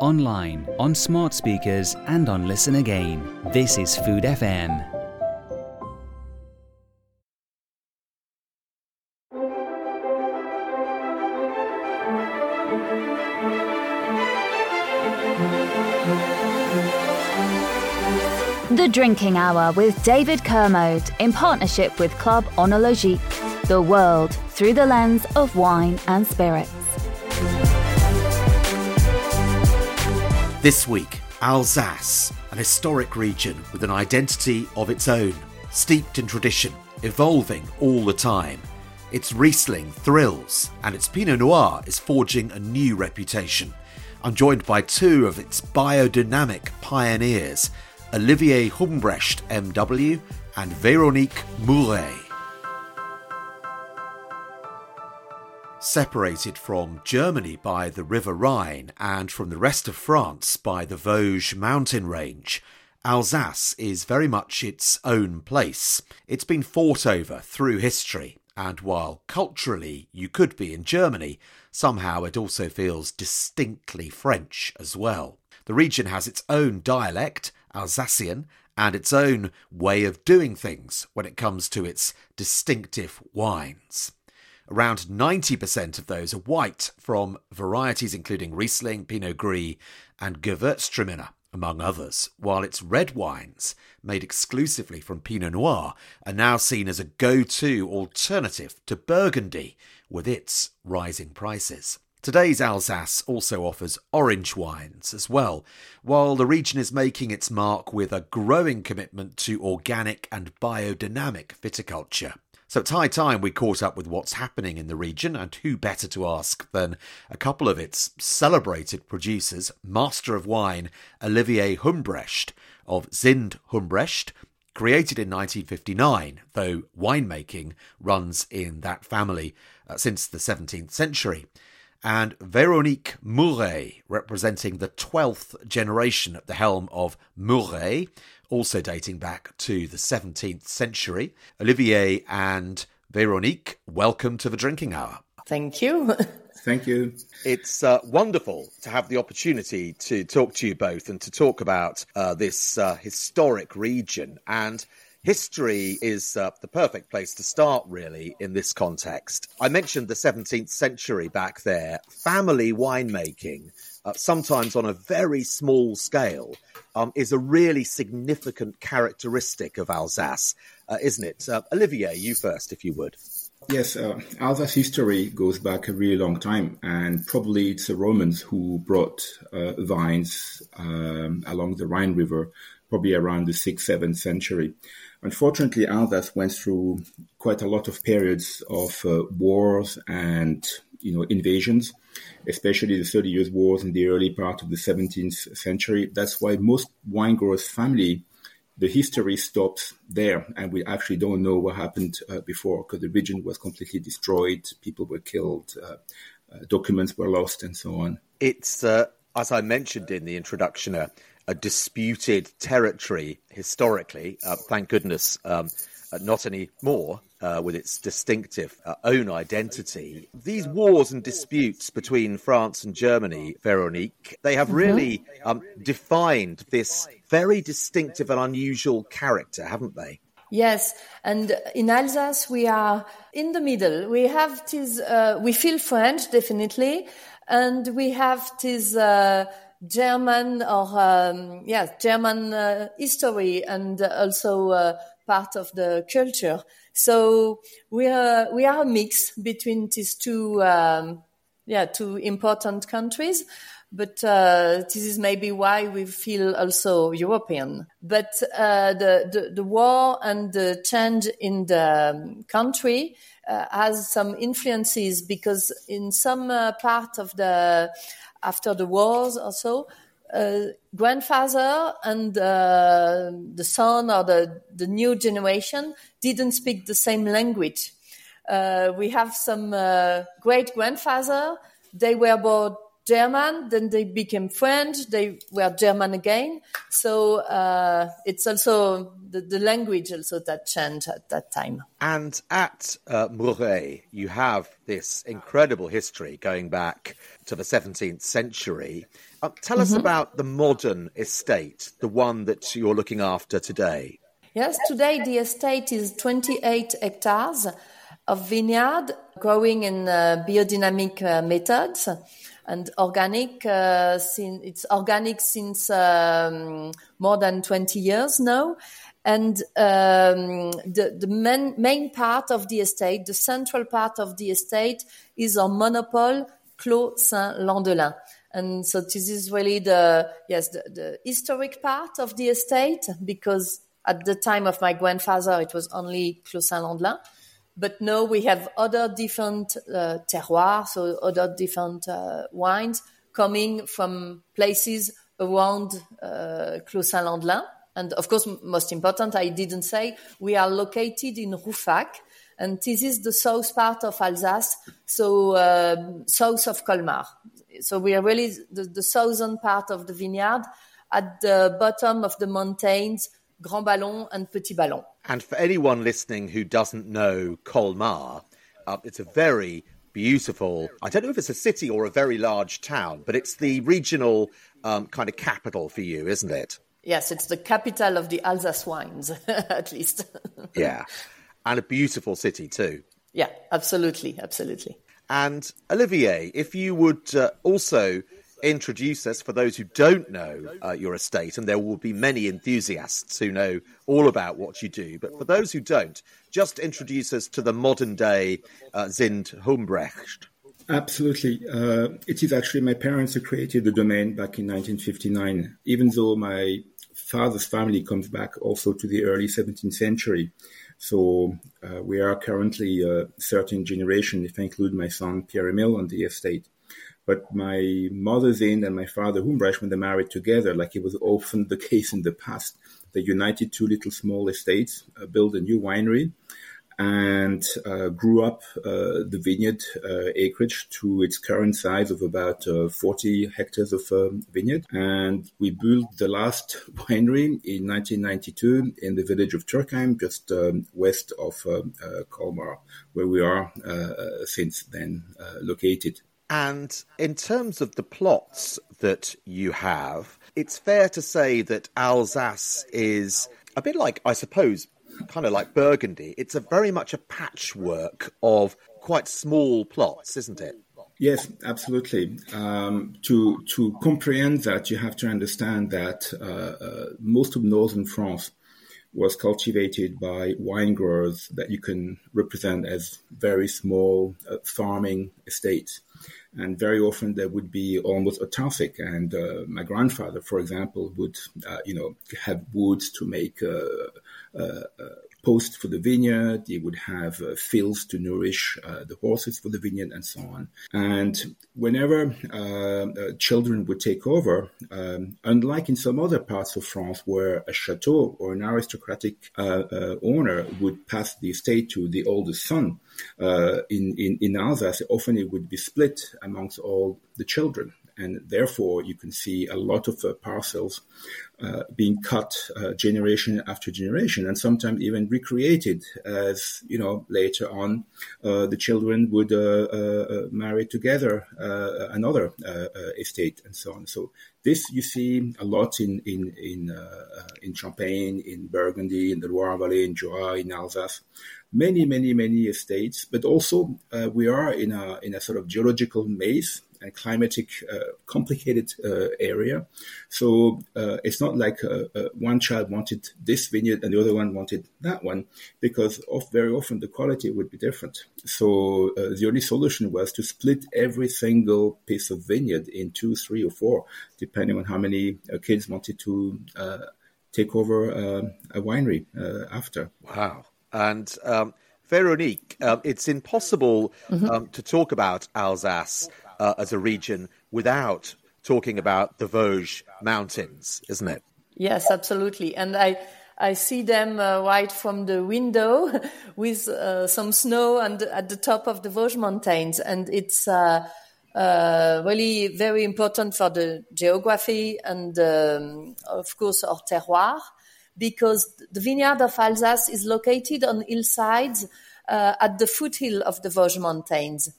online, on smart speakers, and on Listen Again. This is Food FM. The Drinking Hour with David Kermode in partnership with Club Oenologique. The world through the lens of wine and spirits. This week, Alsace, an historic region with an identity of its own, steeped in tradition, evolving all the time. Its Riesling thrills, and its Pinot Noir is forging a new reputation. I'm joined by two of its biodynamic pioneers, Olivier Humbrecht MW and Veronique Muré. Separated from Germany by the River Rhine and from the rest of France by the Vosges mountain range, Alsace is very much its own place. It's been fought over through history, and while culturally you could be in Germany, somehow it also feels distinctly French as well. The region has its own dialect Alsatian, and its own way of doing things when it comes to its distinctive wines. Around 90% of those are white from varieties including Riesling, Pinot Gris, and Gewürztraminer, among others, while its red wines, made exclusively from Pinot Noir, are now seen as a go to alternative to Burgundy with its rising prices. Today's Alsace also offers orange wines as well, while the region is making its mark with a growing commitment to organic and biodynamic viticulture. So it's high time we caught up with what's happening in the region, and who better to ask than a couple of its celebrated producers, Master of Wine Olivier Humbrecht of Zind Humbrecht, created in 1959, though winemaking runs in that family uh, since the 17th century. And Veronique Muré, representing the 12th generation at the helm of Muré, also dating back to the 17th century. Olivier and Veronique, welcome to the Drinking Hour. Thank you. Thank you. It's uh, wonderful to have the opportunity to talk to you both and to talk about uh, this uh, historic region and History is uh, the perfect place to start, really, in this context. I mentioned the 17th century back there. Family winemaking, uh, sometimes on a very small scale, um, is a really significant characteristic of Alsace, uh, isn't it? Uh, Olivier, you first, if you would. Yes, uh, Alsace history goes back a really long time, and probably it's the Romans who brought uh, vines um, along the Rhine River, probably around the 6th, 7th century. Unfortunately, Alsace went through quite a lot of periods of uh, wars and you know invasions, especially the Thirty Years' Wars in the early part of the 17th century. That's why most wine growers' family, the history stops there, and we actually don't know what happened uh, before because the region was completely destroyed, people were killed, uh, uh documents were lost, and so on. It's uh, as I mentioned in the introduction a disputed territory historically. Uh, thank goodness, um, uh, not anymore. Uh, with its distinctive uh, own identity. These wars and disputes between France and Germany, Veronique, they have mm-hmm. really um, defined this very distinctive and unusual character, haven't they? Yes, and in Alsace we are in the middle. We have this. Uh, we feel French definitely, and we have this uh, German or um, yes, German uh, history and also uh, part of the culture. So we are we are a mix between these two um, yeah two important countries. But uh, this is maybe why we feel also European. But uh, the, the, the war and the change in the um, country uh, has some influences because in some uh, part of the after the wars or so, uh, grandfather and uh, the son or the, the new generation didn't speak the same language. Uh, we have some uh, great grandfather. They were born German, then they became French, they were German again. So uh, it's also the, the, language also that changed at that time. And at uh, Muré, you have this incredible history going back to the 17th century. Uh, tell us mm-hmm. about the modern estate, the one that you're looking after today. Yes, today the estate is 28 hectares of vineyard growing in uh, biodynamic uh, methods and organic. Uh, since, it's organic since um, more than 20 years now. And um, the, the main, main part of the estate, the central part of the estate, is our monopole Clos Saint Landelin. And so this is really the yes the, the historic part of the estate because at the time of my grandfather it was only Clos Saint Landelin but now we have other different uh, terroirs, so other different uh, wines coming from places around uh, Clos Saint Landelin. And of course, most important, I didn't say, we are located in Rouffach, and this is the south part of Alsace, so uh, south of Colmar. So we are really the, the southern part of the vineyard at the bottom of the mountains Grand Ballon and Petit Ballon. And for anyone listening who doesn't know Colmar, uh, it's a very beautiful, I don't know if it's a city or a very large town, but it's the regional um, kind of capital for you, isn't it? Yes, it's the capital of the Alsace wines, at least. yeah, and a beautiful city too. Yeah, absolutely, absolutely. And Olivier, if you would uh, also introduce us for those who don't know uh, your estate, and there will be many enthusiasts who know all about what you do. But for those who don't, just introduce us to the modern day uh, Zind Humbrecht. Absolutely. Uh, it is actually my parents who created the domain back in 1959, even though my father's family comes back also to the early 17th century. So uh, we are currently a 13th generation, if I include my son Pierre Emile on the estate. But my mother Zind and my father Humbrecht, when they married together, like it was often the case in the past, they united two little small estates, uh, built a new winery, and uh, grew up uh, the vineyard uh, acreage to its current size of about uh, 40 hectares of um, vineyard. And we built the last winery in 1992 in the village of Turckheim, just um, west of um, uh, Colmar, where we are since then located. And in terms of the plots that you have, it's fair to say that Alsace is a bit like, I suppose, kind of like Burgundy. It's a very much a patchwork of quite small plots, isn't it? Yes, absolutely. Um, to to comprehend that, you have to understand that uh, uh, most of northern France was cultivated by wine growers that you can represent as very small uh, farming estates and very often they would be almost autarkic. And uh, my grandfather, for example, would uh, you know have woods to make uh, uh, uh posts for the vineyard. they would have uh, fields to nourish the horses for the vineyard, and so on. And whenever children would take over, um, unlike in some other parts of France where a chateau or an aristocratic owner would pass the estate to the oldest son uh, in, in, in Alsace, often it would be split amongst all the children. And therefore, you can see a lot of uh, parcels uh, being cut uh, generation after generation, and sometimes even recreated as you know later on uh, the children would uh, marry together another estate and so on. So this you see a lot in in in in Champagne, in Burgundy, in the Loire Valley, in Jura, in Alsace many, many, many estates, but also uh, we are in a in a sort of geological maze and climatic uh, complicated uh, area. So uh, it's not like uh, uh, one child wanted this vineyard and the other one wanted that one, because of very often the quality would be different. So uh, the only solution was to split every single piece of vineyard in two, three, or four, depending on how many kids wanted to take over a winery after. Wow. And um, Veronique, uh, it's impossible mm-hmm. um, to talk about Alsace uh, as a region without talking about the Vosges Mountains, isn't it? Yes, absolutely. And I, I see them uh, right from the window with uh, some snow and at the top of the Vosges Mountains. And it's, uh, uh, really very important for the geography and, um, of course, our terroir, because the vineyard of Alsace is located on hillsides uh, at the foothill of the Vosges Mountains.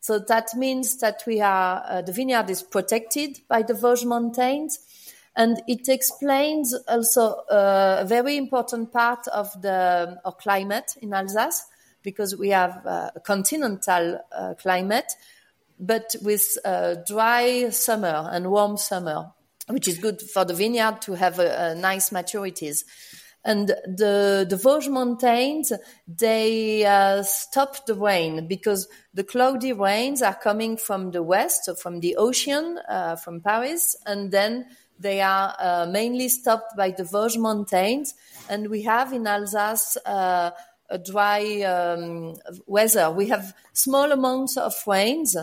So that means that we are, uh, the vineyard is protected by the Vosges Mountains. And it explains also uh, a very important part of the our climate in Alsace because we have uh, a continental uh, climate, but with dry summer and warm summer, which is good for the vineyard to have a, a nice maturities. And the, the Vosges Mountains, they uh, stop the rain because the cloudy rains are coming from the west, so from the ocean, uh, from Paris, and then they are uh, mainly stopped by the Vosges Mountains. And we have in Alsace uh, a dry um, weather. We have small amounts of rains.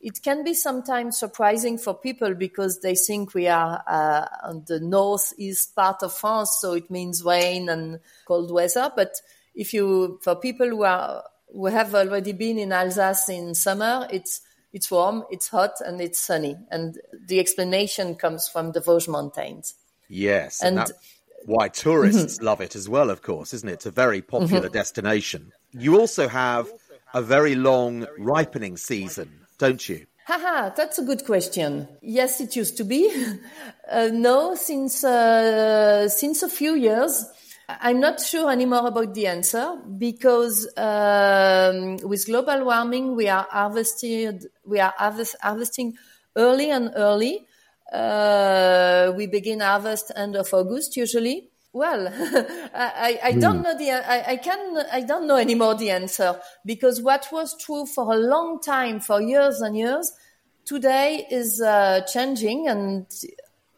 It can be sometimes surprising for people because they think we are uh, on the northeast part of France, so it means rain and cold weather. But if you, for people who are who have already been in Alsace in summer, it's it's warm, it's hot, and it's sunny. And the explanation comes from the Vosges Mountains. Yes, and, and that, why tourists mm-hmm. love it as well, of course, isn't it? It's a very popular mm-hmm. destination. You also have a very long ripening season, don't you? Haha, that's a good question. Yes, it used to be. Uh, no, since uh, since a few years, I'm not sure anymore about the answer because um, with global warming, we are harvested, we are harvest, harvesting early and early. Uh, we begin harvest end of August usually. Well, I, I, don't hmm. know the, I, I can, I don't know anymore the answer because what was true for a long time, for years and years, today is uh, changing and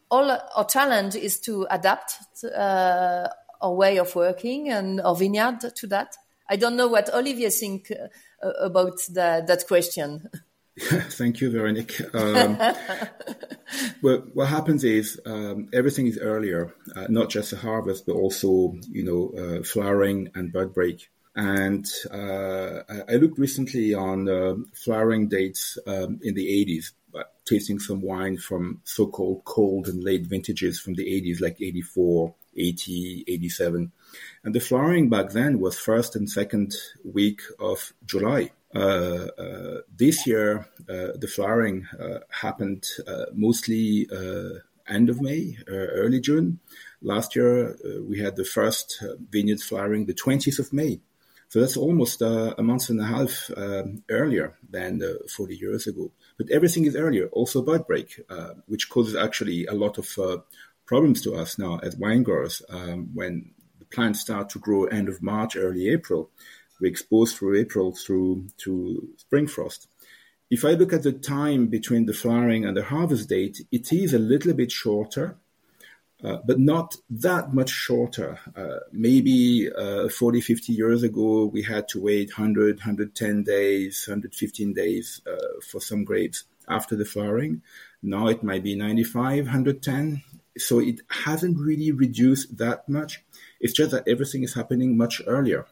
all our challenge is to adapt uh, our way of working and our vineyard to that. I don't know what Olivier think uh, about the, that question. Thank you, Veronique. Um, well, what happens is um, everything is earlier, uh, not just the harvest, but also you know uh, flowering and bud break. And uh, I looked recently on uh, flowering dates um, in the 80s, tasting some wine from so-called cold and late vintages from the 80s, like 84, 80, 87. And the flowering back then was first and second week of July. Uh, uh, this year, uh, the flowering happened mostly end of May, early June. Last year, we had the first vineyards flowering the 20th of May. So that's almost a month and a half um, earlier than 40 years ago. But everything is earlier. Also, bud break, which causes actually a lot of problems to us now as wine growers um, when the plants start to grow end of March, early April we expose through April through to spring frost. If I look at the time between the flowering and the harvest date, it is a little bit shorter, uh, but not that much shorter. Uh, maybe uh, 40, 50 years ago, we had to wait 100, 110 days, 115 days uh, for some grapes after the flowering. Now it might be 95, 110. So it hasn't really reduced that much. It's just that everything is happening much earlier.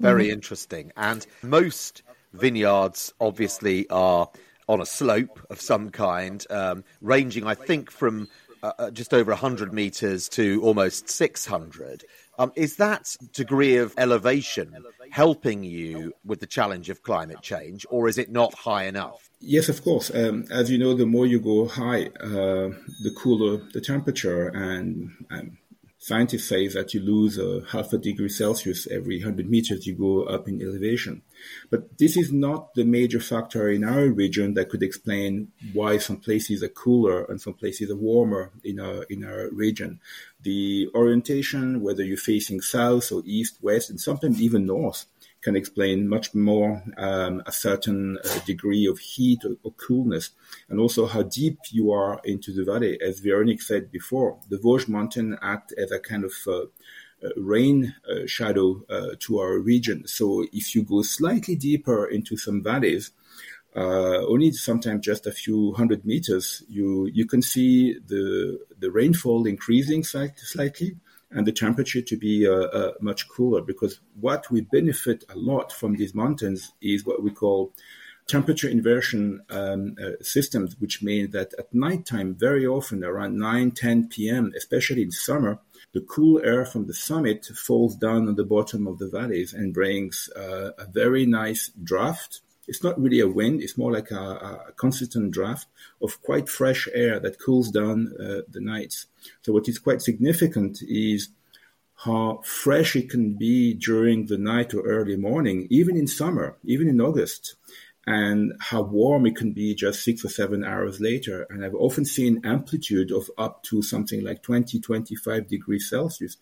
Very mm-hmm. interesting. And most vineyards obviously are on a slope of some kind, um, ranging, I think, from uh, uh just over 100 meters to almost 600. Um, is that degree of elevation helping you with the challenge of climate change, or is it not high enough? Yes, of course. Um, as you know, the more you go high, uh, the cooler the temperature, and, and Scientists say that you lose a half a degree Celsius every 100 meters you go up in elevation. But this is not the major factor in our region that could explain why some places are cooler and some places are warmer in our, in our region. The orientation, whether you're facing south or east, west, and sometimes even north, can explain much more um, a certain uh, degree of heat or, or, coolness, and also how deep you are into the valley. As Veronique said before, the Vosges Mountain act as a kind of uh, uh, rain uh, shadow uh, to our region. So if you go slightly deeper into some valleys, uh, only sometimes just a few hundred meters, you you can see the the rainfall increasing slightly and the temperature to be uh, uh, much cooler because what we benefit a lot from these mountains is what we call temperature inversion um, uh, systems, which mean that at nighttime, very often around 9, 10 p.m., especially in summer, the cool air from the summit falls down on the bottom of the valleys and brings uh, a very nice draft. It's not really a wind, it's more like a, a consistent draft of quite fresh air that cools down uh, the nights. So, what is quite significant is how fresh it can be during the night or early morning, even in summer, even in August, and how warm it can be just six or seven hours later. And I've often seen amplitude of up to something like 20, 25 degrees Celsius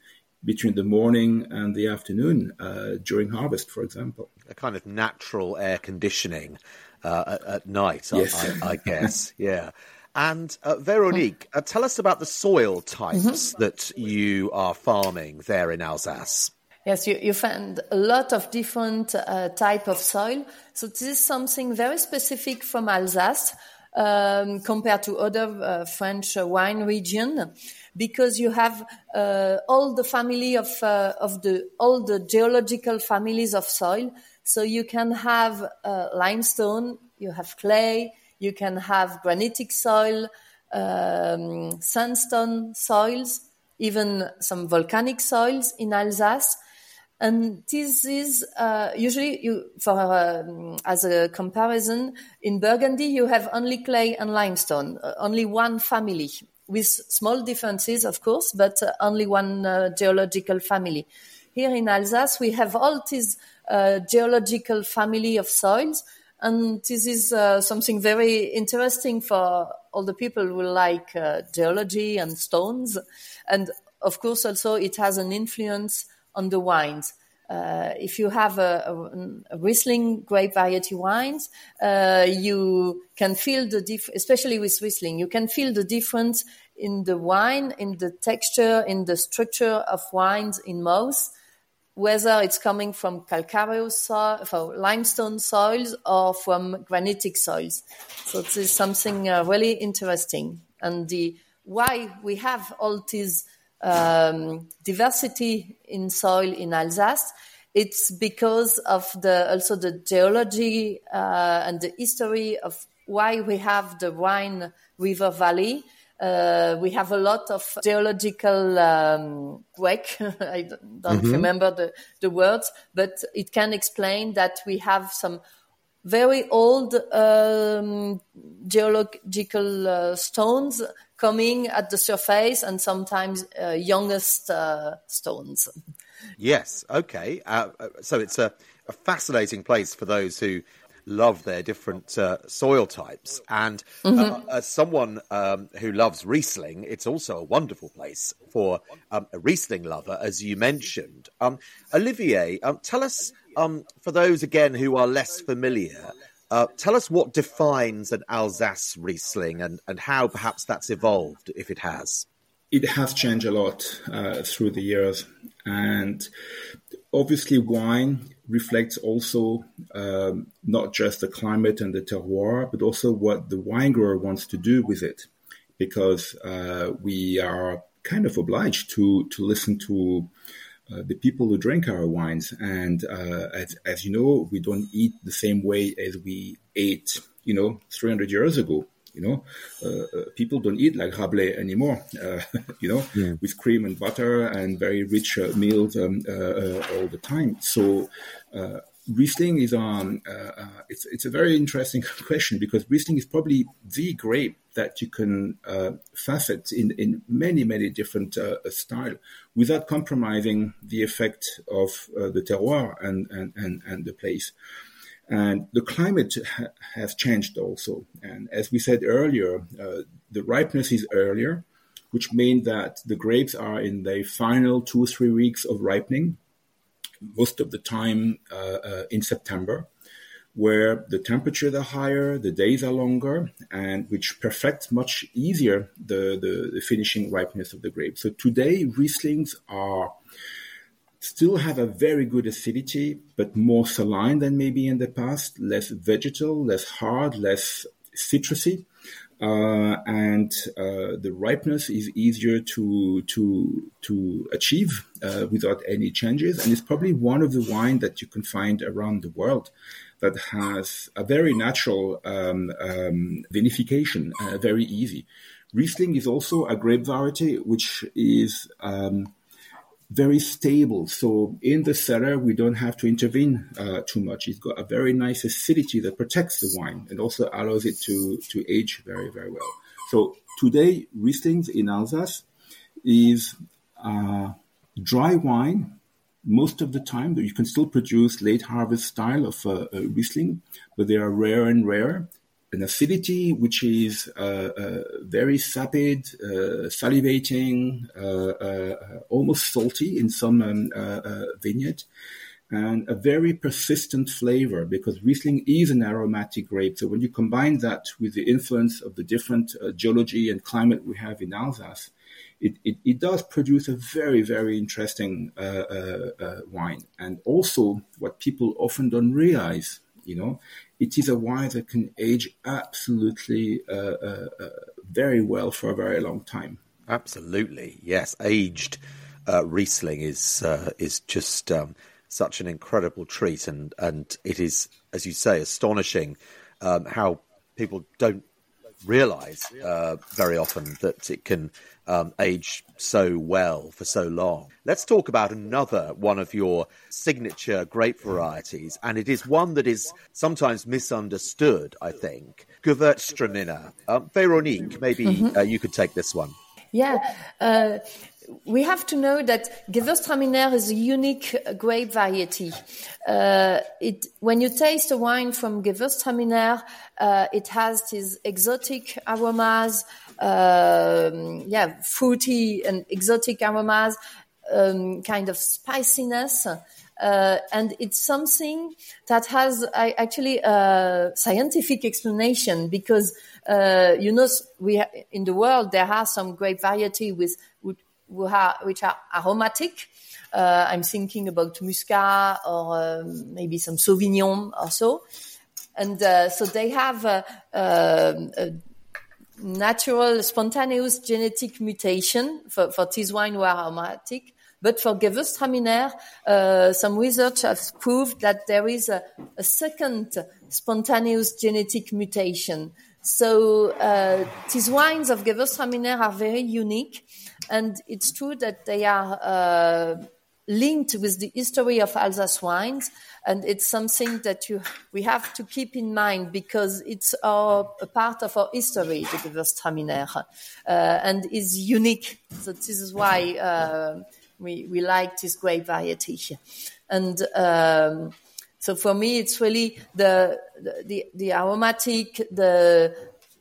between the morning and the afternoon uh, during harvest, for example. A kind of natural air conditioning uh, at, at, night, yes. I, I guess. yeah. And uh, Veronique, uh, tell us about the soil types mm-hmm. that you are farming there in Alsace. Yes, you, you find a lot of different uh, type of soil. So this is something very specific from Alsace um, compared to other uh, French wine region, because you have uh, all the family of uh, of the all the geological families of soil. So you can have uh, limestone, you have clay, you can have granitic soil, um, sandstone soils, even some volcanic soils in Alsace. And this is uh, usually you, for um, as a comparison in Burgundy you have only clay and limestone, uh, only one family with small differences, of course, but uh, only one uh, geological family. Here in Alsace we have all this uh, geological family of soils, and this is uh, something very interesting for all the people who like uh, geology and stones. And of course, also it has an influence on the wines. Uh, if you have a, a, a, Riesling grape variety wines, uh, you can feel the diff- especially with Riesling, you can feel the difference in the wine, in the texture, in the structure of wines in mouth whether it's coming from calcareous soil, from limestone soils or from granitic soils. So this is something uh, really interesting. And the why we have all this um, diversity in soil in Alsace, it's because of the also the geology uh, and the history of why we have the Rhine River Valley uh, we have a lot of geological um, wreck. I don't mm-hmm. remember the, the words, but it can explain that we have some very old um, geological uh, stones coming at the surface and sometimes uh, youngest uh, stones. Yes, okay. Uh, uh, so it's a, a fascinating place for those who love their different uh, soil types. And uh, mm-hmm. as someone um, who loves Riesling, it's also a wonderful place for um, a Riesling lover, as you mentioned. Um, Olivier, um, tell us, um, for those again who are less familiar, uh, tell us what defines an Alsace Riesling and, and how perhaps that's evolved, if it has. It has changed a lot uh, through the years. And obviously, wine reflects also um, not just the climate and the terroir, but also what the wine grower wants to do with it, because uh, we are kind of obliged to to listen to uh, the people who drink our wines, and uh, as, as you know, we don't eat the same way as we ate, you know, 300 years ago. You know, uh, uh, people don't eat like Rabelais anymore. Uh, you know, yeah. with cream and butter and very rich uh, meals um, uh, all the time. So. Riesling is on. it's it's a very interesting question because Riesling is probably the grape that you can uh, facet in in many many different style without compromising the effect of the terroir and, and and and the place. And the climate ha- has changed also. And as we said earlier, uh, the ripeness is earlier, which means that the grapes are in the final two three weeks of ripening, most of the time uh, uh, in September, where the temperatures are higher, the days are longer, and which perfects much easier the, the, the finishing ripeness of the grape. So today, Rieslings are still have a very good acidity, but more saline than maybe in the past, less vegetal, less hard, less citrusy. Uh, and uh, the ripeness is easier to to to achieve uh, without any changes. And it's probably one of the wine that you can find around the world that has a very natural um, um, vinification, uh, very easy. Riesling is also a grape variety which is um, very stable. So in the cellar, we don't have to intervene uh, too much. It's got a very nice acidity that protects the wine and also allows it to, to age very, very well. So today, Rieslings in Alsace is uh, dry wine most of the time. You can still produce late harvest style of uh, uh, Riesling, but they are rare and rare an acidity which is uh, uh, very sapid, uh, salivating, uh, uh, almost salty in some um, vineyard, and a very persistent flavor because Riesling is an aromatic grape. So when you combine that with the influence of the different geology and climate we have in Alsace, it, it, it, does produce a very, very interesting uh, uh, uh, wine. And also, what people often don't realize, you know, it is a wine that can age absolutely uh, uh, uh, very well for a very long time. Absolutely, yes. Aged Riesling is is just um, such an incredible treat, and and it is, as you say, astonishing um, how people don't realize uh, very often that it can um, age so well for so long. Let's talk about another one of your signature grape varieties, and it is one that is sometimes misunderstood, I think. Gewürztraminer. Um, Veronique, maybe mm-hmm. uh, you could take this one. Yeah. Uh, we have to know that Gewürztraminer is a unique grape variety. Uh, it, when you taste a wine from Gewürztraminer, uh, it has these exotic aromas, um, yeah, fruity and exotic aromas, um, kind of spiciness. Uh, and it's something that has uh, actually a scientific explanation because uh, you know we in the world there are some grape variety with which are aromatic. Uh, I'm thinking about Muscat or um, maybe some Sauvignon or so. And uh, so they have a, a, a, natural, spontaneous genetic mutation for, for this wine who are aromatic. But for Gewürztraminer, uh, some research has proved that there is a, a second spontaneous genetic mutation. So uh, these wines of Gewürztraminer are very unique and it's true that they are uh, linked with the history of Alsace wines, and it's something that you we have to keep in mind because it's our, a part of our history, the Gewürztraminer, uh, and is unique. So this is why uh, we we like this grape variety, and. Um, so for me, it's really the, the, the aromatic, the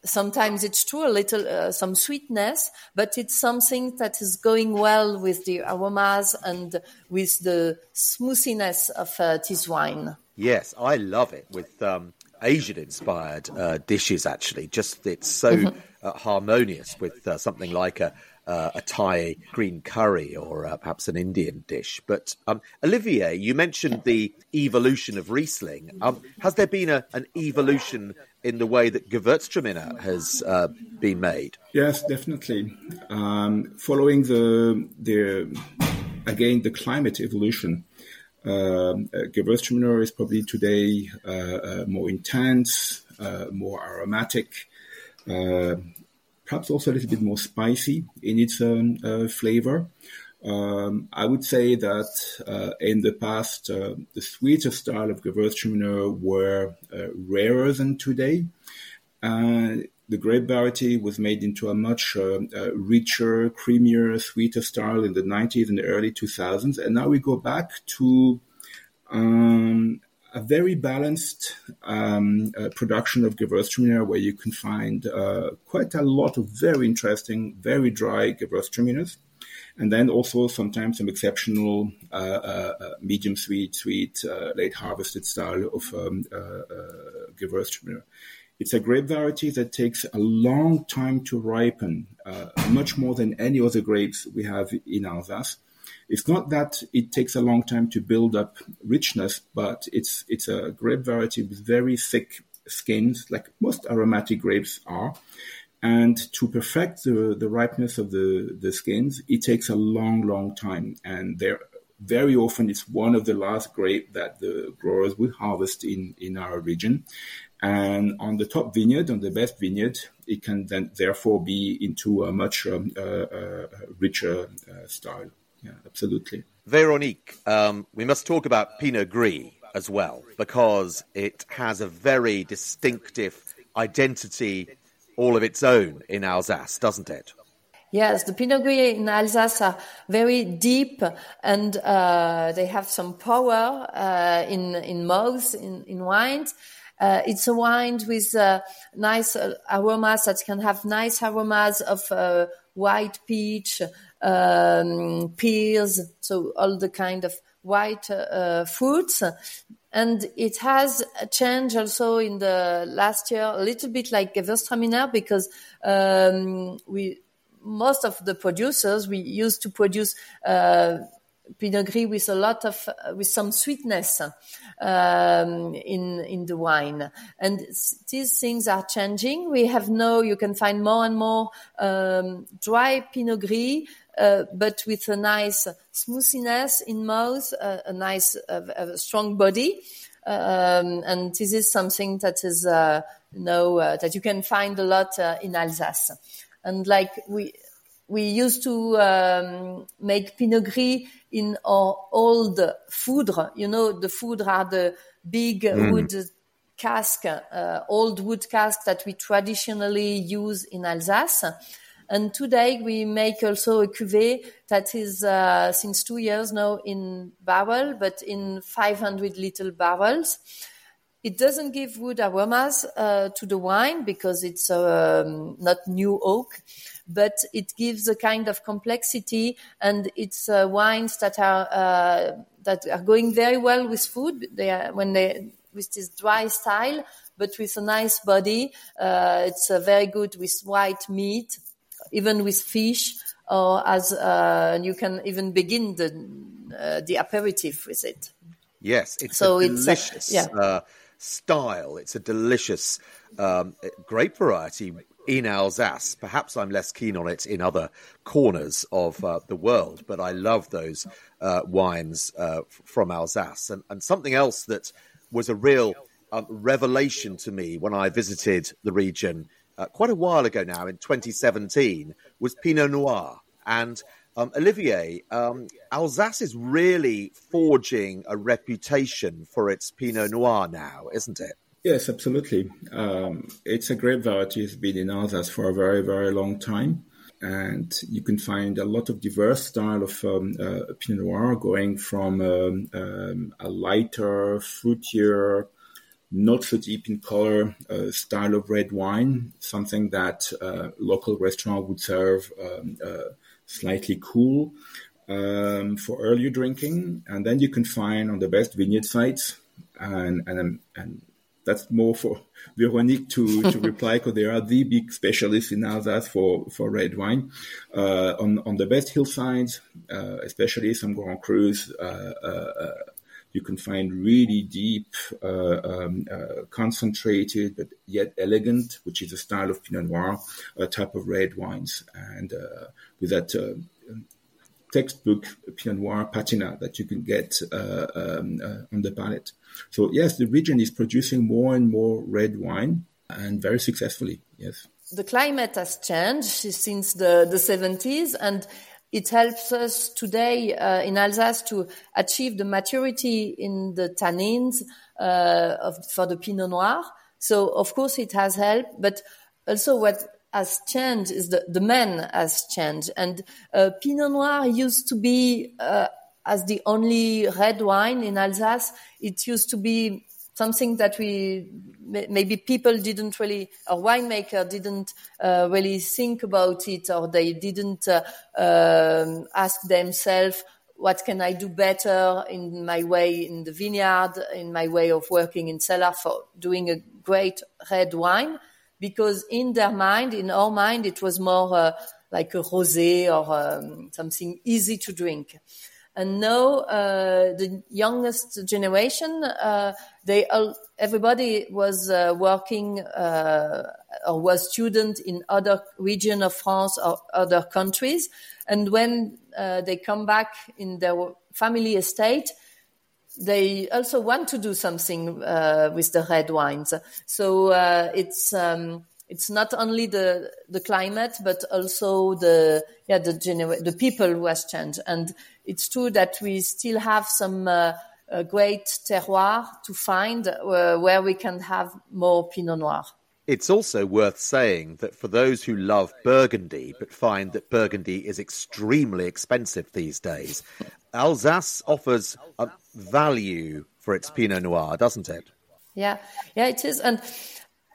sometimes it's true a little uh, some sweetness but it's something that is going well with the aromas and with the smoothiness of uh, this wine yes i love it with um, asian inspired uh, dishes actually just it's so mm-hmm. Uh, harmonious with uh, something like a uh, a Thai green curry or uh, perhaps an Indian dish. But um, Olivier, you mentioned the evolution of Riesling. Um, has there been a, an evolution in the way that Gewürztraminer has uh, been made? Yes, definitely. Um, following the the again the climate evolution, um, uh, Gewürztraminer is probably today uh, uh more intense, more aromatic, uh, perhaps also a little bit more spicy in its um, flavor. Um, I would say that uh, in the past, uh, the sweeter style of Gewürztraminer were uh, rarer than today. the grape variety was made into a much uh, uh, richer, creamier, sweeter style in the 90s and early 2000s. And now we go back to um, a very balanced um, uh, production of Gewürztraminer where you can find quite a lot of very interesting, very dry Gewürztraminers and then also sometimes some exceptional uh, uh, uh medium sweet, sweet, uh, late harvested style of um, uh, Gewürztraminer. It's a grape variety that takes a long time to ripen, much more than any other grapes we have in Alsace. It's not that it takes a long time to build up richness, but it's it's a grape variety with very thick skins, like most aromatic grapes are, And to perfect the, the ripeness of the, the skins, it takes a long, long time. And very often it's one of the last grape that the growers will harvest in, in our region. And on the top vineyard, on the best vineyard, it can then therefore be into a much um, uh, uh, richer uh, style. Yeah, absolutely. Veronique, um, we must talk about Pinot Gris as well, because it has a very distinctive identity all of its own in Alsace, doesn't it? Yes, the Pinot Gris in Alsace are very deep and uh, they have some power uh, in in mouths, in, in wines. Uh, it's a wine with uh, nice uh, aromas that can have nice aromas of uh, white peach, um, pears, so all the kind of white uh, fruits. And it has changed also in the last year, a little bit like Gewürztraminer, because um, we most of the producers we used to produce uh, Pinot Gris with a lot of uh, with some sweetness um, in in the wine, and these things are changing. We have now you can find more and more um, dry Pinot Gris uh, but with a nice smoothness in mouth, uh, a nice, uh, strong body. Um, and this is something that is, uh, uh, that you can find a lot in Alsace. And like we, we used to um, make Pinot Gris in our old foudre. You know, the foudre are the big mm. wood cask, uh, old wood cask that we traditionally use in Alsace. And today we make also a cuvée that is uh, since two years now in barrel, but in 500 little barrels. It doesn't give wood aromas uh, to the wine because it's um, not new oak, but it gives a kind of complexity, and it's uh, wines that are uh, that are going very well with food. They are when they with this dry style, but with a nice body. Uh, it's uh, very good with white meat even with fish, or as uh, you can even begin the uh, the aperitif with it. Yes, it's so delicious it's, yeah. Uh, style. It's a delicious um, grape variety in Alsace. Perhaps I'm less keen on it in other corners of uh, the world, but I love those uh, wines uh, from Alsace. And, and, something else that was a real um, revelation to me when I visited the region uh, quite a while ago now, in 2017, was Pinot Noir. And um, Olivier, um, Alsace is really forging a reputation for its Pinot Noir now, isn't it? Yes, absolutely. Um, it's a great variety. It's been in Alsace for a very, very long time. And you can find a lot of diverse style of um, uh, Pinot Noir, going from um, um, a lighter, fruitier, not so deep in color uh, style of red wine, something that uh, local restaurant would serve um, uh, slightly cool um, for earlier drinking. And then you can find on the best vineyard sites, and and, and that's more for Veronique to, to reply because they are the big specialists in Alsace for, for red wine. Uh, on, on the best hillsides, uh, especially some Grand Crus, uh, uh you can find really deep, uh, um, uh, concentrated, but yet elegant, which is a style of Pinot Noir, a type of red wines. And uh, with that uh, textbook Pinot Noir patina that you can get uh, um, uh, on the palate. So, yes, the region is producing more and more red wine and very successfully, yes. The climate has changed since the, the 70s, and it helps us today uh, in Alsace to achieve the maturity in the tannins uh, of, for the Pinot Noir. So of course it has helped, but also what has changed is the, the man has changed. And uh, Pinot Noir used to be uh, as the only red wine in Alsace. It used to be something that we maybe people didn't really or winemaker didn't uh, really think about it or they didn't uh, um, ask themselves what can I do better in my way in the vineyard, in my way of working in cellar for doing a great red wine? Because in their mind, in our mind, it was more uh, like a rosé or um, something easy to drink. And now uh, the youngest generation, uh, they all, everybody was uh, working uh, or was student in other region of France or other countries. And when uh, they come back in their family estate, they also want to do something uh, with the red wines. So uh, it's um, it's not only the the climate, but also the yeah the gener- the people who has changed. And it's true that we still have some uh, great terroir to find uh, where we can have more Pinot Noir. It's also worth saying that for those who love Burgundy but find that Burgundy is extremely expensive these days, Alsace offers a value for its Pinot Noir, doesn't it? Yeah, yeah, it is. And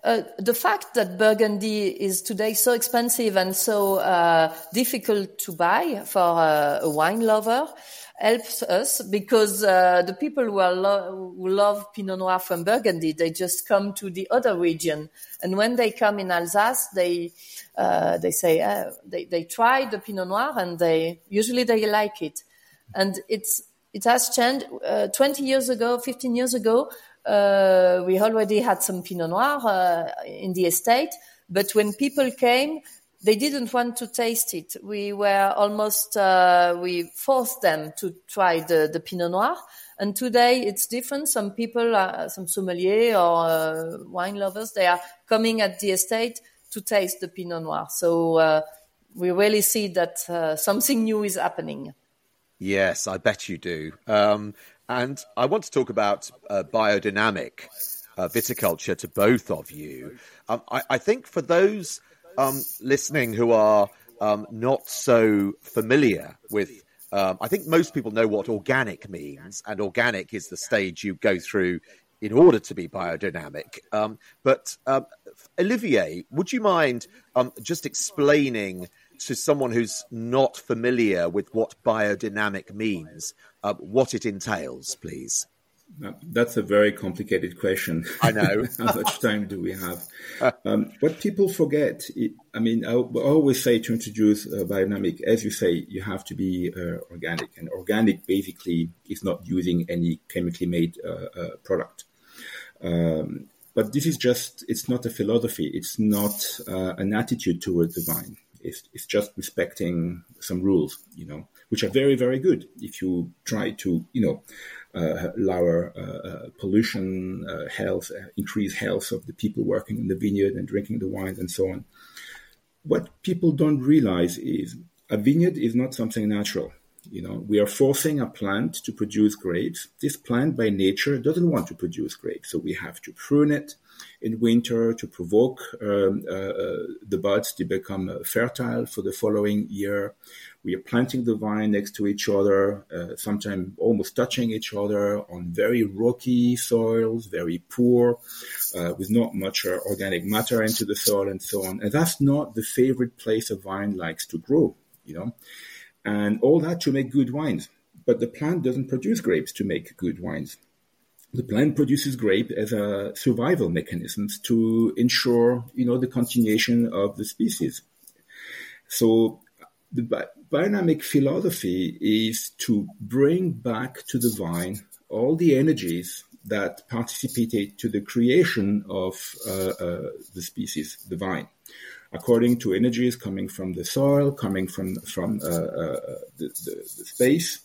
uh, the fact that Burgundy is today so expensive and so uh, difficult to buy for uh, a wine lover helps us because uh, the people who, lo- who love Pinot Noir from Burgundy, they just come to the other region, and when they come in Alsace, they they say they they try the Pinot Noir and they usually they like it, and it's it has changed. Uh, Twenty years ago, fifteen years ago, uh, we already had some Pinot Noir uh, in the estate, but when people came they didn't want to taste it. We were almost, uh, we forced them to try the, the Pinot Noir. And today it's different. Some people, uh, some sommelier or uh, wine lovers, they are coming at the estate to taste the Pinot Noir. So uh, we really see that something new is happening. Yes, I bet you do. Um, and I want to talk about uh, biodynamic viticulture to both of you. Um, I, I think for those um, listening who are um, not so familiar with, um, I think most people know what organic means, and organic is the stage you go through in order to be biodynamic. Um, but um, Olivier, would you mind just explaining to someone who's not familiar with what biodynamic means, uh, what it entails, please? That's a very complicated question. I know. How much time do we have? Um, what people forget, I mean, I, always say to introduce uh, biodynamic, as you say, you have to be uh, organic. And organic basically is not using any chemically made uh, uh product. Um, but this is just, it's not a philosophy. It's not uh, an attitude towards the vine. It's, it's just respecting some rules, you know, which are very, very good if you try to, you know, uh, lower uh, uh, pollution, health, increase health of the people working in the vineyard and drinking the wines and so on. What people don't realize is a vineyard is not something natural. You know, we are forcing a plant to produce grapes. This plant by nature doesn't want to produce grapes, so we have to prune it in winter to provoke um, uh, the buds to become fertile for the following year. We are planting the vine next to each other, uh, sometimes almost touching each other on very rocky soils, very poor, uh, with not much uh, organic matter into the soil and so on. And that's not the favorite place a vine likes to grow, you know. And all that to make good wines. But the plant doesn't produce grapes to make good wines. The plant produces grape as a survival mechanism to ensure, you know, the continuation of the species. So the biodynamic philosophy is to bring back to the vine all the energies that participated to the creation of uh, uh, the species, the vine, according to energies coming from the soil, coming from from uh, uh the, the, the, space,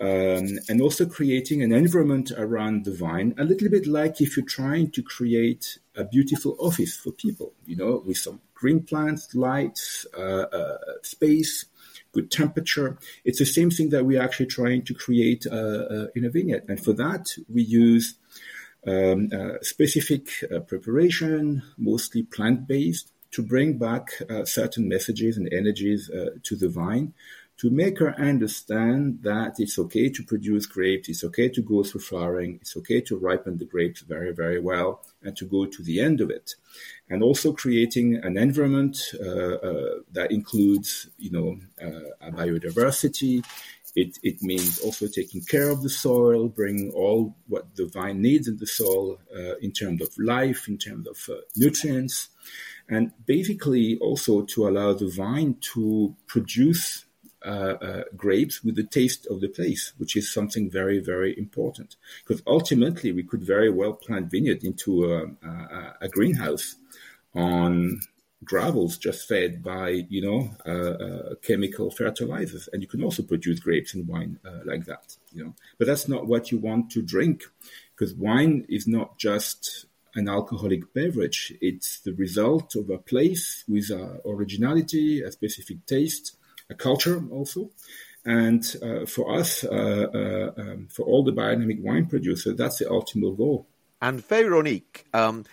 um, and also creating an environment around the vine, a little bit like if you're trying to create a beautiful office for people, you know, with some green plants, lights, uh, uh, space, good temperature. It's the same thing that we're actually trying to create uh, uh, in a vineyard. And for that, we use um, uh, specific uh, preparation, mostly plant based, to bring back certain messages and energies to the vine to make her understand that it's okay to produce grapes, it's okay to go through flowering, it's okay to ripen the grapes very, very well, and to go to the end of it. And also creating an environment uh, uh, that includes, you know, uh, a biodiversity. It, it means also taking care of the soil, bringing all what the vine needs in the soil uh, in terms of life, in terms of uh, nutrients, and basically also to allow the vine to produce grapes with the taste of the place, which is something very, very important. Because ultimately, we could very well plant vineyard into a, a, a greenhouse on gravels just fed by you know uh, uh, chemical fertilizers. And you can also produce grapes and wine uh, like that you know. But that's not what you want to drink because wine is not just an alcoholic beverage. It's the result of a place with a originality a specific taste a culture also and uh, for us uh, uh, um, for all the biodynamic wine producers that's the ultimate goal and Veronique um,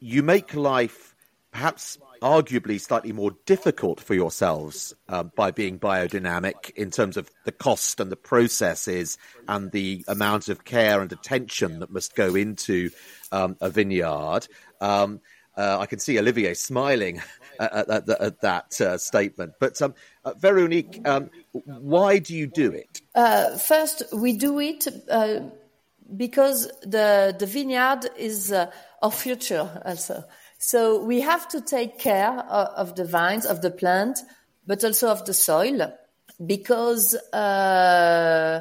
you make life perhaps arguably slightly more difficult for yourselves uh, by being biodynamic in terms of the cost and the processes and the amount of care and attention that must go into um, a vineyard. Uh, I can see Olivier smiling at, at, at that uh, statement. But um, uh, Veronique, um, why do you do it? Uh, first, we do it uh, because the the vineyard is our future also. So we have to take care of, of the vines, of the plant, but also of the soil because uh,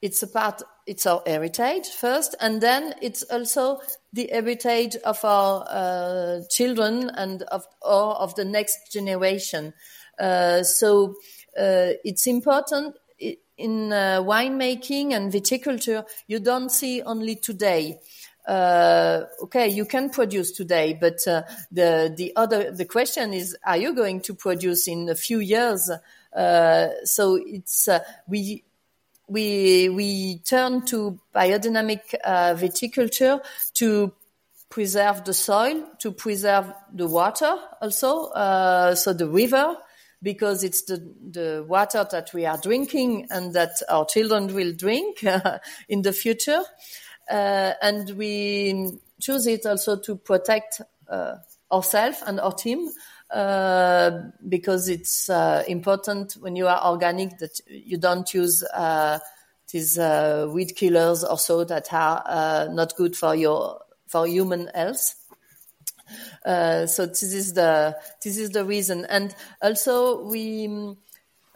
it's a part, it's our heritage first, and then it's also the heritage of our uh, children and of or of the next generation. Uh, so uh, it's important in uh, winemaking and viticulture. You don't see only today uh, okay, you can produce today, but uh, the the other the question is, are you going to produce in a few years? So it's we we we turn to biodynamic uh, viticulture to preserve the soil, to preserve the water, also uh, so the river. Because it's the, the water that we are drinking and that our children will drink in the future. Uh, and we choose it also to protect uh, ourselves and our team uh, because it's uh, important when you are organic that you don't use uh, these uh, weed killers or so that are not good for your for human health. so this is the this is the reason, and also we.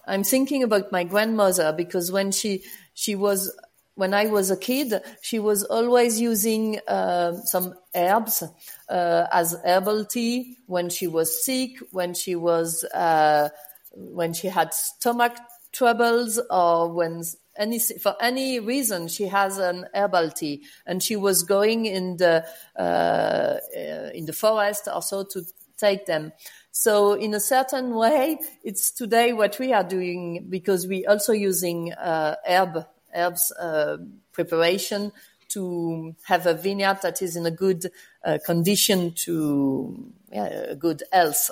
I'm thinking about my grandmother because when she she was when I was a kid, she was always using uh, some herbs uh, as herbal tea when she was sick, when she was uh, when she had stomach troubles, or when any for any reason she has an herbal tea, and she was going in the uh, uh, in the forest also to take them. So in a certain way, it's today what we are doing because we also using uh, herb herbs uh, preparation to have a vineyard that is in a good uh, condition to yeah, good health.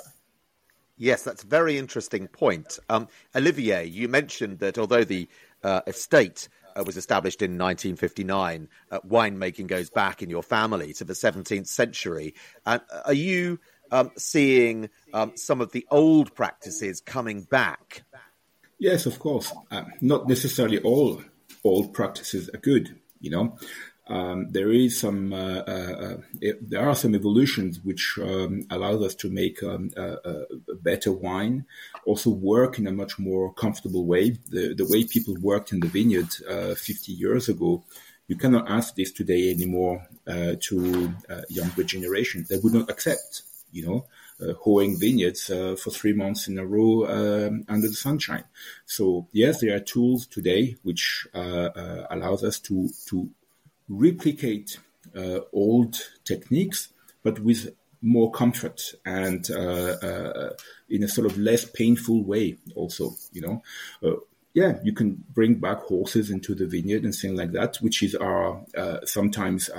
Yes, that's a very interesting point. Um, Olivier, you mentioned that although the uh, estate uh, was established in 1959, uh, winemaking goes back in your family to the 17th century. Uh, are you um, seeing um, some of the old practices coming back? Yes, of course. Uh, not necessarily all old practices are good. You know, um, there is some uh, uh, it, there are some evolutions which um, allows us to make um, a, a, better wine, also work in a much more comfortable way. The the way people worked in the vineyard uh, 50 years ago, you cannot ask this today anymore uh, to uh, younger generation. They would not accept. You know, uh, hoeing vineyards uh, for three months in a row um, under the sunshine. So yes, there are tools today which uh, allows us to to replicate old techniques, but with more comfort and uh, uh, in a sort of less painful way also you know uh, yeah you can bring back horses into the vineyard and things like that which is our sometimes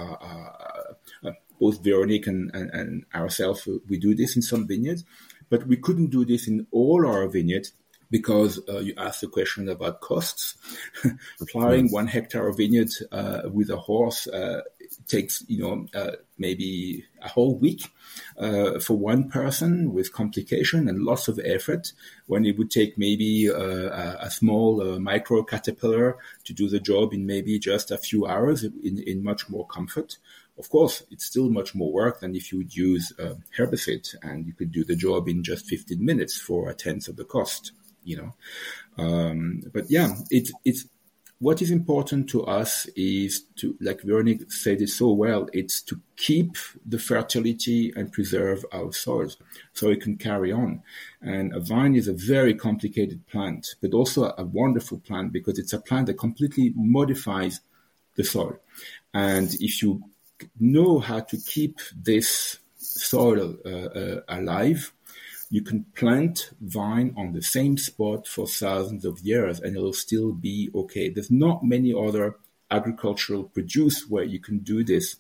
both Veronique and, and, and ourselves, we do this in some vineyards, but we couldn't do this in all our vineyards because uh, you asked the question about costs. Plowing one hectare of vineyard uh, with a horse uh, takes, you know, uh, maybe a whole week uh, for one person with complication and lots of effort. When it would take maybe uh, a small micro caterpillar to do the job in maybe just a few hours in, in much more comfort. Of course, it's still much more work than if you would use a herbicide and you could do the job in just 15 minutes for a tenth of the cost, you know. Um, but yeah, it's, it's, what is important to us is to, like Veronique said it so well, it's to keep the fertility and preserve our soils so it can carry on. And a vine is a very complicated plant, but also a wonderful plant because it's a plant that completely modifies the soil. And if you know how to keep this soil uh, uh, alive, you can plant vine on the same spot for thousands of years and it'll still be okay. There's not many other agricultural produce where you can do this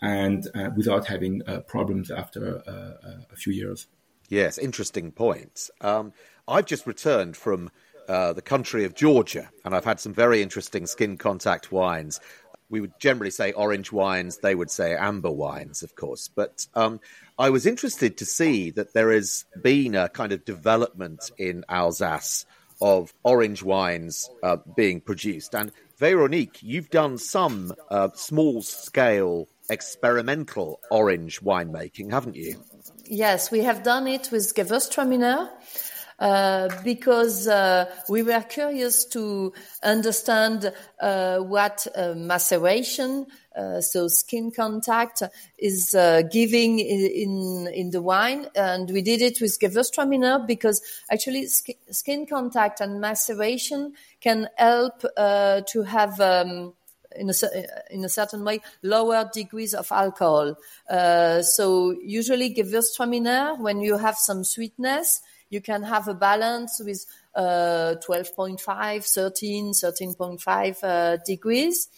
and uh, without having uh, problems after uh, uh a few years. Yes, interesting point. Um, I've just returned from the country of Georgia, and I've had some very interesting skin contact wines we would generally say orange wines, they would say amber wines, of course. But um, I was interested to see that there has been a kind of development in Alsace of orange wines uh, being produced. And Veronique, you've done some uh, small scale experimental orange winemaking, haven't you? Yes, we have done it with Gewürztraminer. Uh, because uh, we were curious to understand uh, what uh, maceration, uh, so skin contact, is giving in in the wine, and we did it with Gewürztraminer because actually sk- skin contact and maceration can help to have. Um, in a, in a certain way, lower degrees of alcohol. Uh, so usually Gewürztraminer, when you have some sweetness, you can have a balance with uh, 12.5, 13, 13.5 uh, degrees.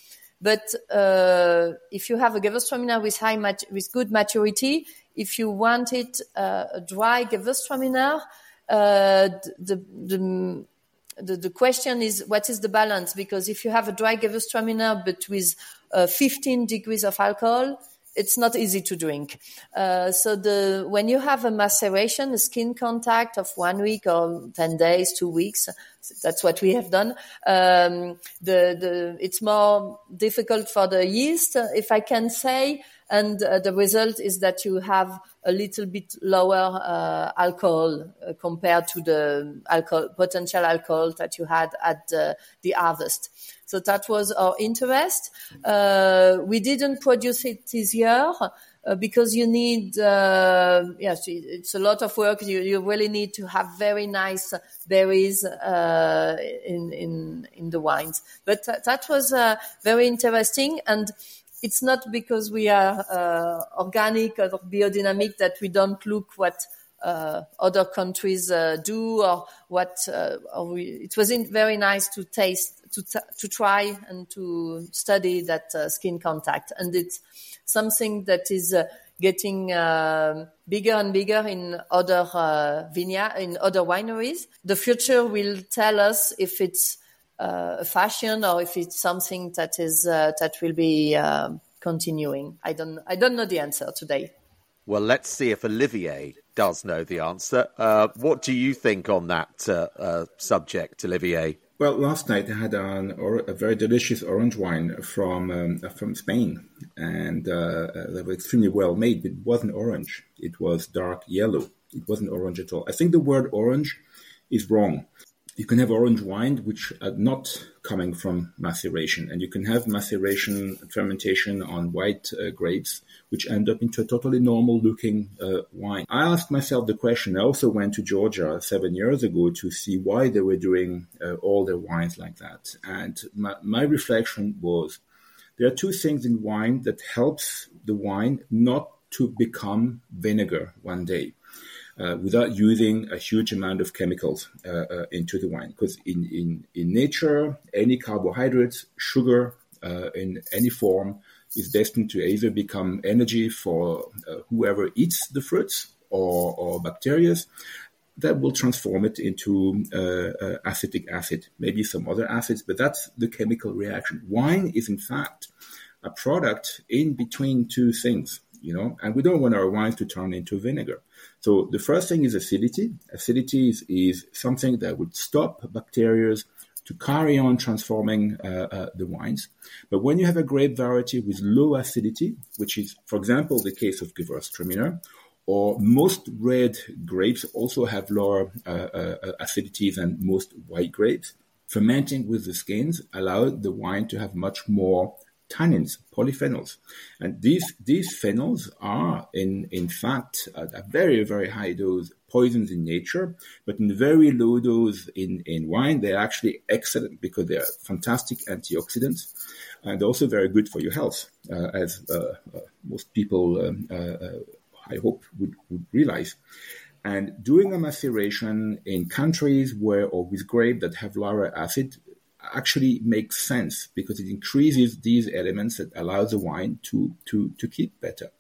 But uh, if you have a Gewürztraminer with high mat- with good maturity, if you want it uh, a dry Gewürztraminer, uh, the, the the, the question is what is the balance? Because if you have a dry Gewürztraminer but with uh, 15 degrees of alcohol, it's not easy to drink. Uh, so the when you have a maceration, a skin contact of one week or ten days, two weeks, that's what we have done. Um, the the it's more difficult for the yeast, if I can say, and uh, the result is that you have a little bit lower uh, alcohol uh, compared to the alcohol potential alcohol that you had at the harvest. So that was our interest. Uh, we didn't produce it this year. Uh, because you need, uh, yes, it's a lot of work. You, you really need to have very nice berries uh, in in in the wines. But th- that was uh, very interesting, and it's not because we are uh, organic or biodynamic that we don't look what uh, other countries do or what or we, it was very nice to taste to to try and to study that uh, skin contact and it's something that is uh, getting uh, bigger and bigger in other uh, in other wineries the future will tell us if it's a fashion or if it's something that is that will be continuing i don't i don't know the answer today well, let's see if Olivier does know the answer. Uh, what do you think on that uh, uh, subject, Olivier? Well, last night I had an, a very delicious orange wine from um, from Spain, and uh, uh, they were extremely well made. But it wasn't orange; it was dark yellow. It wasn't orange at all. I think the word orange is wrong you can have orange wine which are not coming from maceration and you can have maceration fermentation on white uh, grapes which end up into a totally normal looking uh, wine. I asked myself the question i also went to georgia seven years ago to see why they were doing uh, all their wines like that. And my, my reflection was there are two things in wine that helps the wine not to become vinegar one day uh, without using a huge amount of chemicals uh, uh, into the wine. Because in, in, in nature, any carbohydrates, sugar uh, in any form is destined to either become energy for uh, whoever eats the fruits or, or bacteria that will transform it into acetic acid, maybe some other acids, but that's the chemical reaction. Wine is, in fact, a product in between two things, you know, and we don't want our wines to turn into vinegar. So the first thing is acidity. Acidity is, is something that would stop bacteria to carry on transforming uh, uh, the wines. But when you have a grape variety with low acidity, which is, for example, the case of Gewürztraminer, or most red grapes also have lower uh, uh acidity than most white grapes. fermenting with the skins allowed the wine to have much more tannins, polyphenols. And these, these phenols are, in, in fact, at a very, very high dose poisons in nature, but in very low dose in, in wine, they're actually excellent because they're fantastic antioxidants and also very good for your health, uh, as uh, uh, most people, um, uh, uh, I hope, would, would realize. And doing a maceration in countries where or with grape that have lower acid actually makes sense because it increases these elements that allow the wine to to to keep better.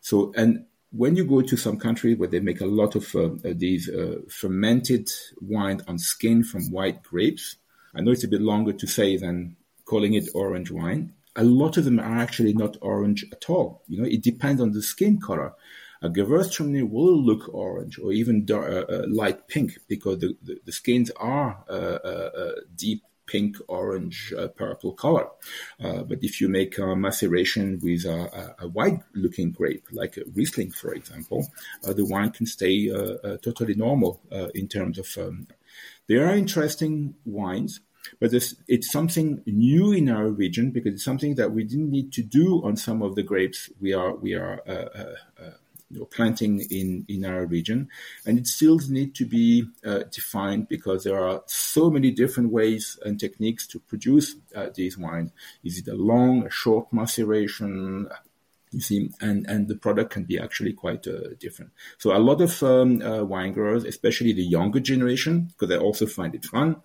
So and when you go to some countries where they make a lot of uh, these uh, fermented wine on skin from white grapes, I know it's a bit longer to say than calling it orange wine. A lot of them are actually not orange at all. You know, it depends on the skin color. A Gewürztraminer will look orange or even dark, uh, uh, light pink because the, the, the skins are uh, uh deep pink, orange, uh, purple color. Uh, but if you make a maceration with a, a white-looking grape, like a Riesling, for example, uh, the wine can stay totally normal in terms of. Um, there are interesting wines but it's something new in our region because it's something that we didn't need to do on some of the grapes we are we are uh, uh, uh, you know, planting in, in our region. And it still needs to be uh, defined because there are so many different ways and techniques to produce uh, these wines. Is it a long, a short maceration? You see, and, and the product can be actually quite uh, different. So a lot of um, uh, wine growers, especially the younger generation, because they also find it fun,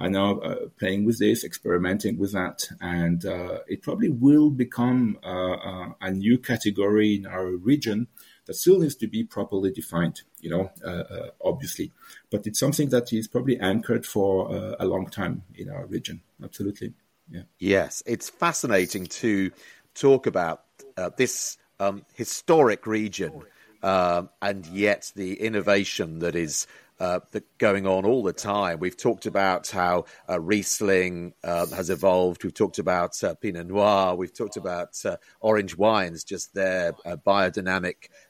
are now uh, playing with this, experimenting with that, and uh, it probably will become a new category in our region that still needs to be properly defined, you know, uh, uh, obviously. But it's something that is probably anchored for uh, a long time in our region. Absolutely. Yeah. Yes, it's fascinating to talk about uh, this um, historic region um, and yet the innovation that is uh, going on all the time. We've talked about how uh, Riesling uh, has evolved. We've talked about uh, Pinot Noir. We've talked about uh, orange wines, just their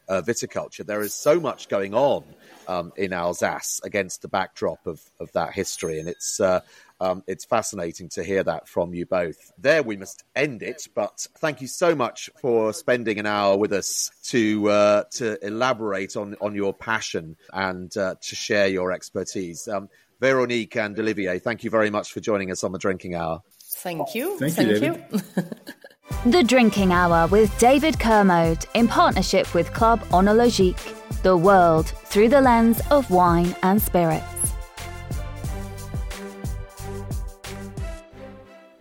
uh, viticulture. There is so much going on um, in Alsace against the backdrop of, of that history, and it's um, it's fascinating to hear that from you both. There, we must end it. But thank you so much for spending an hour with us to uh, to elaborate on on your passion and uh, to share your expertise. Um, Veronique and Olivier, thank you very much for joining us on the Drinking Hour. Thank you. Thank, thank you. you. the Drinking Hour with David Kermode in partnership with Club Oenologique. The world through the lens of wine and spirits.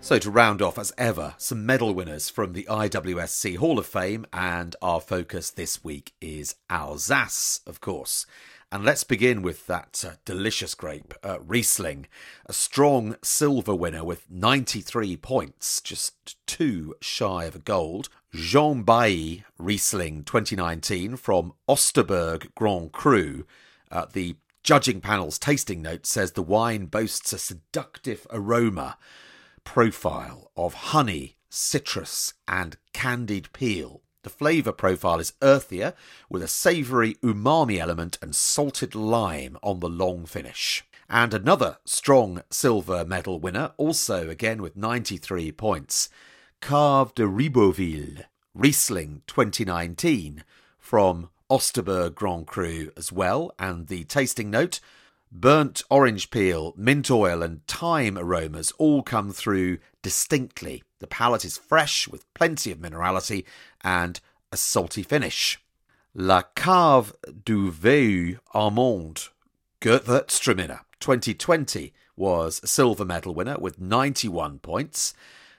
So, to round off, as ever, some medal winners from the IWSC Hall of Fame, and our focus this week is Alsace, of course. And let's begin with that uh, delicious grape, uh, Riesling, a strong silver winner with 93 points, just two shy of a gold. Jean Bailly Riesling 2019 from Osterberg Grand Cru. Uh, the judging panel's tasting note says the wine boasts a seductive aroma profile of honey, citrus, and candied peel. The flavour profile is earthier, with a savoury umami element and salted lime on the long finish. And another strong silver medal winner, also again with 93 points, Cave de Ribeauvillé, Riesling 2019, from Osterberg Grand Cru as well, and the tasting note Burnt orange peel, mint oil, and thyme aromas all come through distinctly. The palate is fresh with plenty of minerality and a salty finish. La Cave du Vieil Armand Gewürztraminer 2020 was a silver medal winner with 91 points.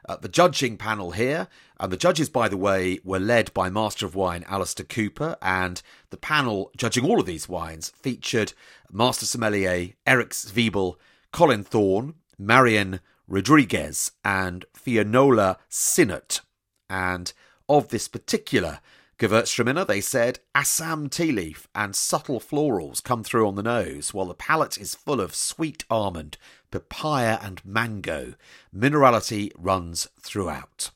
Uh, the judging panel here, and the judges, by the way, were led by Master of Wine Alistair Cooper, and the panel judging all of these wines featured Master Sommelier Eric Zwiebel, Colin Thorne, Marion Rodriguez, and Fionnuala Sinnott. And of this particular Gewürztraminer, they said Assam tea leaf and subtle florals come through on the nose, while the palate is full of sweet almond, papaya, and mango. Minerality runs throughout.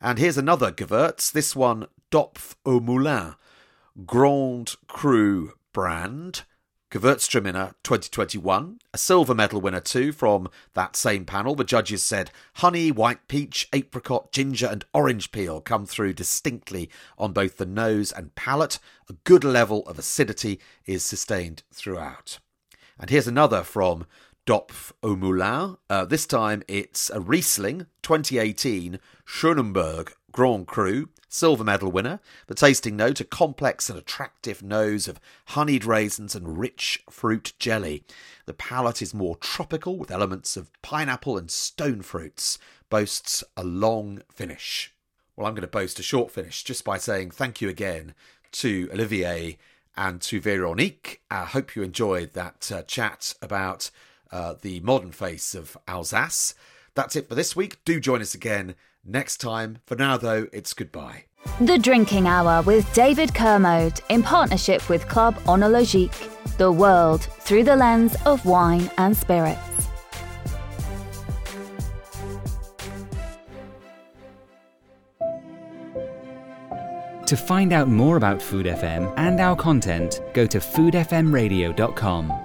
And here's another Gewürz, this one Dopff au Moulin, Grand Cru Brand, Gewürztraminer 2021, a silver medal winner too from that same panel. The judges said honey, white peach, apricot, ginger, and orange peel come through distinctly on both the nose and palate. A good level of acidity is sustained throughout. And here's another from Dopff au Moulin. Uh, this time it's a Riesling 2018 Schoenenbourg Grand Cru silver medal winner. The tasting note, a complex and attractive nose of honeyed raisins and rich fruit jelly. The palate is more tropical with elements of pineapple and stone fruits. Boasts a long finish. Well, I'm going to boast a short finish just by saying thank you again to Olivier and to Veronique. I hope you enjoyed that uh, chat about uh, the modern face of Alsace. That's it for this week. Do join us again next time. For now, though, it's goodbye. The Drinking Hour with David Kermode in partnership with Club Oenologique. The world through the lens of wine and spirits. To find out more about Food FM and our content, go to foodfmradio.com.